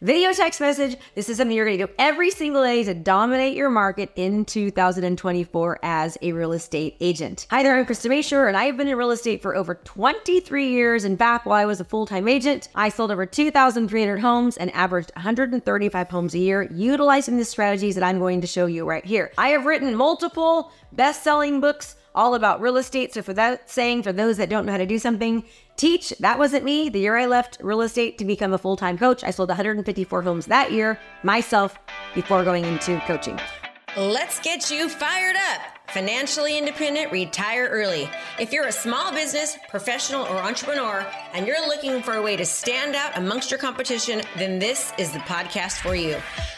Video text message. This is something you're going to do every single day to dominate your market in 2024 as a real estate agent. Hi there, I'm Krista Mashore, and I've been in real estate for over 23 years. In fact, while I was a full time agent, I sold over 2,300 homes and averaged 135 homes a year utilizing the strategies that I'm going to show you right here. I have written multiple best selling books all about real estate. So, for that saying, for those that don't know how to do something, teach. That wasn't me. The year I left real estate to become a full time coach, I sold 154 homes that year myself before going into coaching. Let's get you fired up. Financially independent, retire early. If you're a small business, professional, or entrepreneur, and you're looking for a way to stand out amongst your competition, then this is the podcast for you.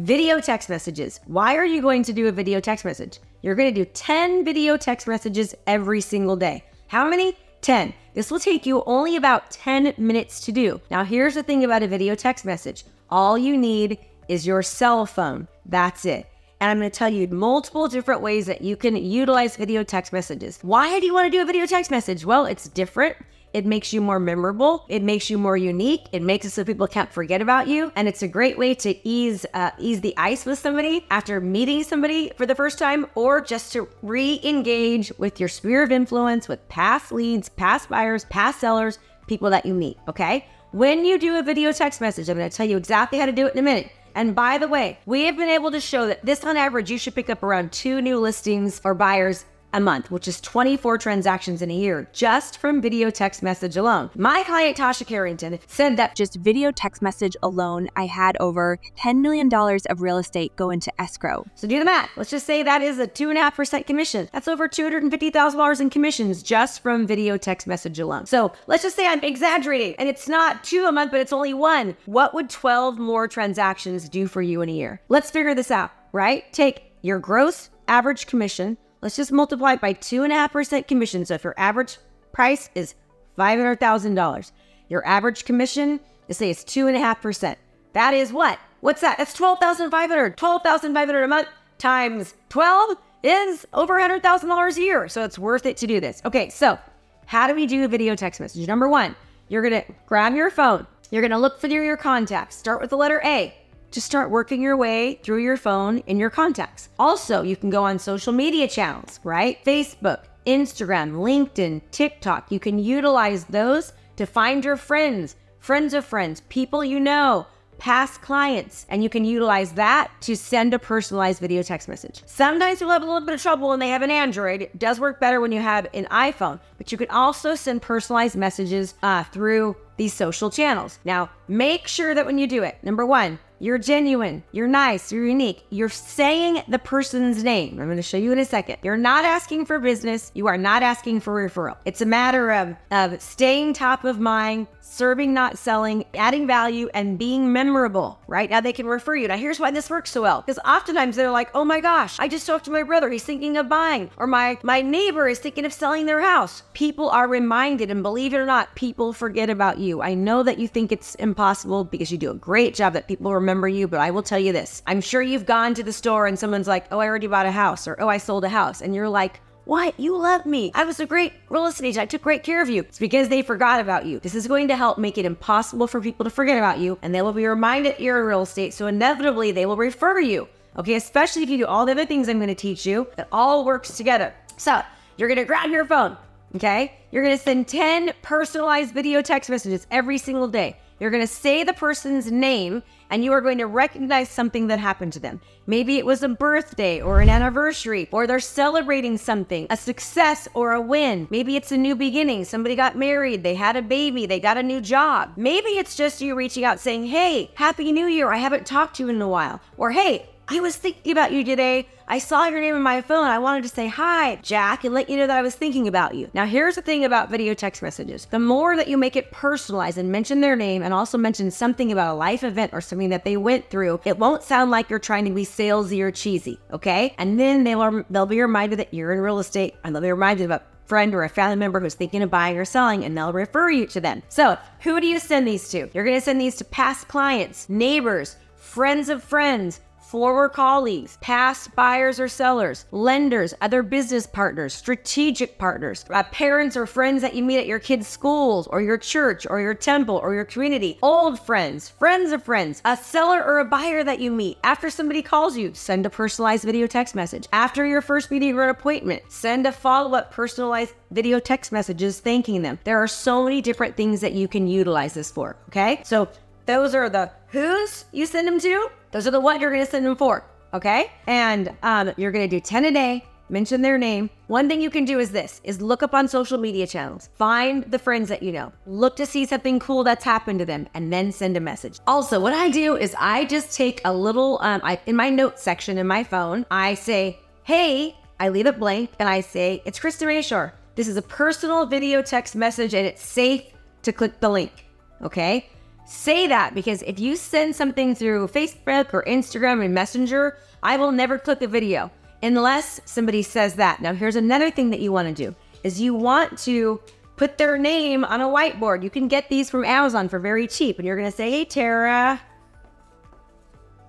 video text messages. Why are you going to do a video text message? You're going to do 10 video text messages every single day. How many? 10. This will take you only about 10 minutes to do. Now, here's the thing about a video text message all you need is your cell phone. That's it. And I'm going to tell you multiple different ways that you can utilize video text messages. Why do you want to do a video text message? Well, it's different. It makes you more memorable. It makes you more unique. It makes it so people can't forget about you. And it's a great way to ease uh, ease the ice with somebody after meeting somebody for the first time, or just to re-engage with your sphere of influence with past leads, past buyers, past sellers, people that you meet. Okay. When you do a video text message, I'm going to tell you exactly how to do it in a minute. And by the way, we have been able to show that this on average, you should pick up around two new listings or buyers a month, which is 24 transactions in a year just from video text message alone. My client, Tasha Carrington, said that just video text message alone, I had over $10 million of real estate go into escrow. So do the math. Let's just say that is a 2.5% commission. That's over $250,000 in commissions just from video text message alone. So let's just say I'm exaggerating and it's not two a month, but it's only one. What would 12 more transactions do for you in a year? Let's figure this out, right? Take your gross average commission Let's just multiply it by 2.5% commission. So if your average price is $500,000, your average commission, let's say it's 2.5%. That is what? What's that? That's 12,500. 12,500 a month times 12 is over $100,000 a year. So it's worth it to do this. Okay, so how do we do a video text message? Number one, you're gonna grab your phone. You're gonna look through your contacts. Start with the letter A to start working your way through your phone in your contacts. Also, you can go on social media channels, right? Facebook, Instagram, LinkedIn, TikTok. You can utilize those to find your friends, friends of friends, people you know, past clients, and you can utilize that to send a personalized video text message. Sometimes you'll have a little bit of trouble when they have an Android. It does work better when you have an iPhone, but you can also send personalized messages uh, through these social channels. Now, make sure that when you do it, number one, you're genuine. You're nice. You're unique. You're saying the person's name. I'm going to show you in a second. You're not asking for business. You are not asking for referral. It's a matter of, of staying top of mind, serving, not selling, adding value, and being memorable, right? Now they can refer you. Now, here's why this works so well. Because oftentimes they're like, oh my gosh, I just talked to my brother. He's thinking of buying. Or my, my neighbor is thinking of selling their house. People are reminded, and believe it or not, people forget about you. I know that you think it's impossible because you do a great job that people remember you, but I will tell you this. I'm sure you've gone to the store and someone's like, oh, I already bought a house, or oh, I sold a house. And you're like, what? You love me. I was a great real estate agent. I took great care of you. It's because they forgot about you. This is going to help make it impossible for people to forget about you, and they will be reminded you're in real estate. So inevitably, they will refer you. Okay, especially if you do all the other things I'm going to teach you, it all works together. So you're going to grab your phone. Okay, you're going to send 10 personalized video text messages every single day. You're going to say the person's name and you are going to recognize something that happened to them. Maybe it was a birthday or an anniversary, or they're celebrating something, a success or a win. Maybe it's a new beginning. Somebody got married, they had a baby, they got a new job. Maybe it's just you reaching out saying, Hey, Happy New Year. I haven't talked to you in a while. Or, Hey, I was thinking about you today. I saw your name on my phone. I wanted to say hi, Jack, and let you know that I was thinking about you. Now, here's the thing about video text messages the more that you make it personalized and mention their name and also mention something about a life event or something that they went through, it won't sound like you're trying to be salesy or cheesy, okay? And then they'll, they'll be reminded that you're in real estate and they'll be reminded about a friend or a family member who's thinking of buying or selling, and they'll refer you to them. So, who do you send these to? You're to send these to past clients, neighbors, friends of friends, former colleagues, past buyers or sellers, lenders, other business partners, strategic partners, uh, parents or friends that you meet at your kids' schools or your church or your temple or your community, old friends, friends of friends, a seller or a buyer that you meet. After somebody calls you, send a personalized video text message. After your first meeting or appointment, send a follow up personalized video text messages thanking them. There are so many different things that you can utilize this for. Okay. So those are the who's you send them to. Those are the what you're going to send them for. Okay. And um, you're going to do 10 a day, mention their name. One thing you can do is this is look up on social media channels, find the friends that you know, look to see something cool that's happened to them, and then send a message. Also, what I do is I just take a little, um, I, in my notes section in my phone, I say, hey, I leave it blank and I say, it's Krista Mashore. This is a personal video text message and it's safe to click the link. Okay say that because if you send something through Facebook or Instagram and Messenger, I will never click a video unless somebody says that. Now, here's another thing that you want to do is you want to put their name on a whiteboard. You can get these from Amazon for very cheap and you're going to say, "Hey Tara,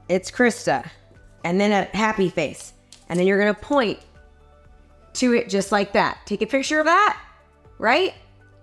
it's Krista." And then a happy face. And then you're going to point to it just like that. Take a picture of that, right?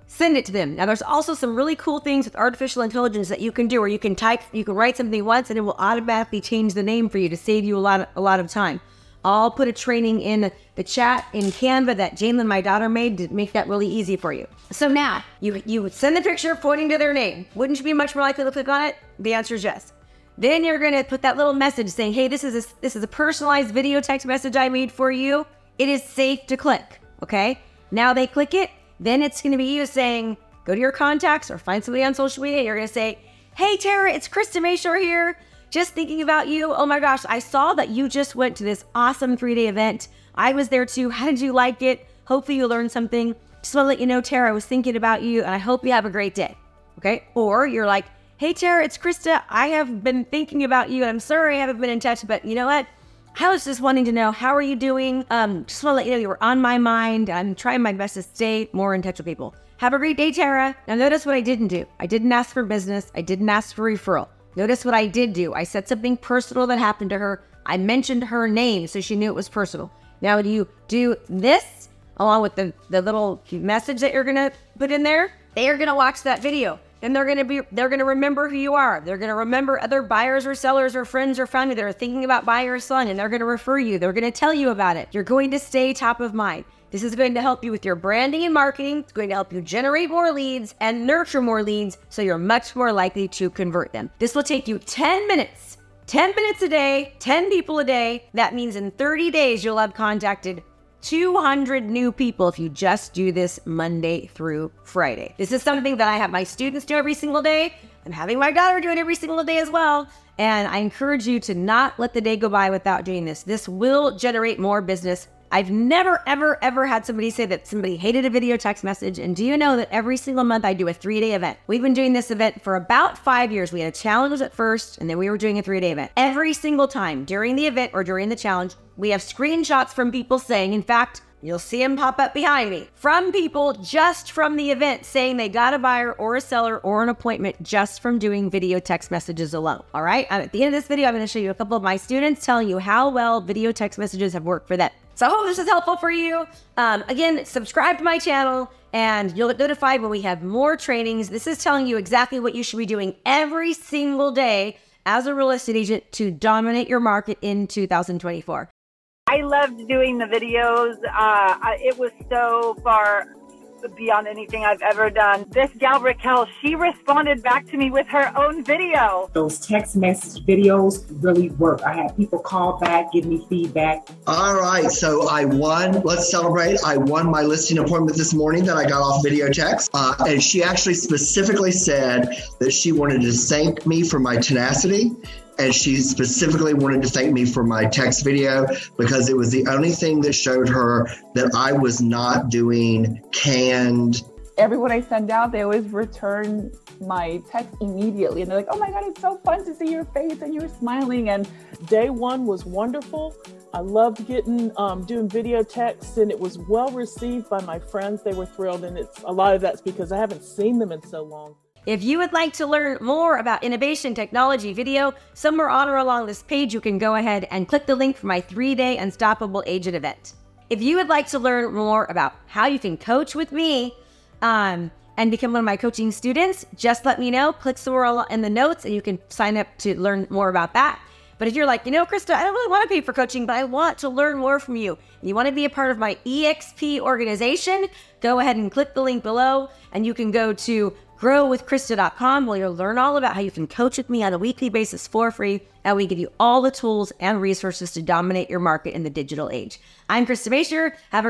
Send it to them. Now, there's also some really cool things with artificial intelligence that you can do, where you can type, you can write something once, and it will automatically change the name for you to save you a lot, of, a lot of time. I'll put a training in the chat in Canva that Jalen, my daughter, made to make that really easy for you. So now you you would send the picture pointing to their name. Wouldn't you be much more likely to click on it? The answer is yes. Then you're gonna put that little message saying, "Hey, this is a, this is a personalized video text message I made for you. It is safe to click." Okay. Now they click it then it's going to be you saying, go to your contacts or find somebody on social media. You're going to say, hey, Tara, it's Krista Mashore here. Just thinking about you. Oh my gosh, I saw that you just went to this awesome three day event. I was there too. How did you like it? Hopefully, you learned something. Just want to let you know, Tara, I was thinking about you and I hope you have a great day. Okay. Or you're like, hey, Tara, it's Krista. I have been thinking about you and I'm sorry I haven't been in touch, but you know what? I was just wanting to know how are you doing? Um, just want to let you know you were on my mind. I'm trying my best to stay more in touch with people. Have a great day, Tara. Now notice what I didn't do. I didn't ask for business. I didn't ask for referral. Notice what I did do. I said something personal that happened to her. I mentioned her name so she knew it was personal. Now do you do this along with the, the little message that you're gonna put in there? They are gonna watch that video and they're going to be they're going to remember who you are. They're going to remember other buyers or sellers or friends or family that are thinking about buying or selling and they're going to refer you. They're going to tell you about it. You're going to stay top of mind. This is going to help you with your branding and marketing. It's going to help you generate more leads and nurture more leads so you're much more likely to convert them. This will take you 10 minutes 10 minutes a day 10 people a day. That means in 30 days you'll have contacted 200 new people if you just do this Monday through Friday. This is something that I have my students do every single day. I'm having my daughter do it every single day as well. And I encourage you to not let the day go by without doing this. This will generate more business I've never, ever, ever had somebody say that somebody hated a video text message. And do you know that every single month I do a three day event? We've been doing this event for about five years. We had a challenge at first, and then we were doing a three day event. Every single time during the event or during the challenge, we have screenshots from people saying, in fact, You'll see them pop up behind me from people just from the event saying they got a buyer or a seller or an appointment just from doing video text messages alone. All right. At the end of this video, I'm going to show you a couple of my students telling you how well video text messages have worked for them. So I hope this is helpful for you. Um, again, subscribe to my channel and you'll get notified when we have more trainings. This is telling you exactly what you should be doing every single day as a real estate agent to dominate your market in 2024. I loved doing the videos. Uh, it was so far beyond anything I've ever done. This gal Raquel, she responded back to me with her own video. Those text message videos really work. I had people call back, give me feedback. All right, so I won. Let's celebrate. I won my listing appointment this morning that I got off video text, uh, and she actually specifically said that she wanted to thank me for my tenacity and she specifically wanted to thank me for my text video because it was the only thing that showed her that I was not doing canned. Everyone I send out, they always return my text immediately. And they're like, oh my God, it's so fun to see your face and you're smiling. And day one was wonderful. I loved getting um, doing video texts, and it was well received by my friends. They were thrilled, and it's a lot of that's because I haven't seen them in so long. If you would like to learn more about innovation, technology, video, somewhere on or along this page, you can go ahead and click the link for my three day Unstoppable Agent event. If you would like to learn more about how you can coach with me um, and become one of my coaching students, just let me know. Click somewhere in the notes and you can sign up to learn more about that. But if you're like, you know, Krista, I don't really want to pay for coaching, but I want to learn more from you, and you want to be a part of my EXP organization, go ahead and click the link below, and you can go to growwithkrista.com where you'll learn all about how you can coach with me on a weekly basis for free, and we give you all the tools and resources to dominate your market in the digital age. I'm Krista Mashore. Have a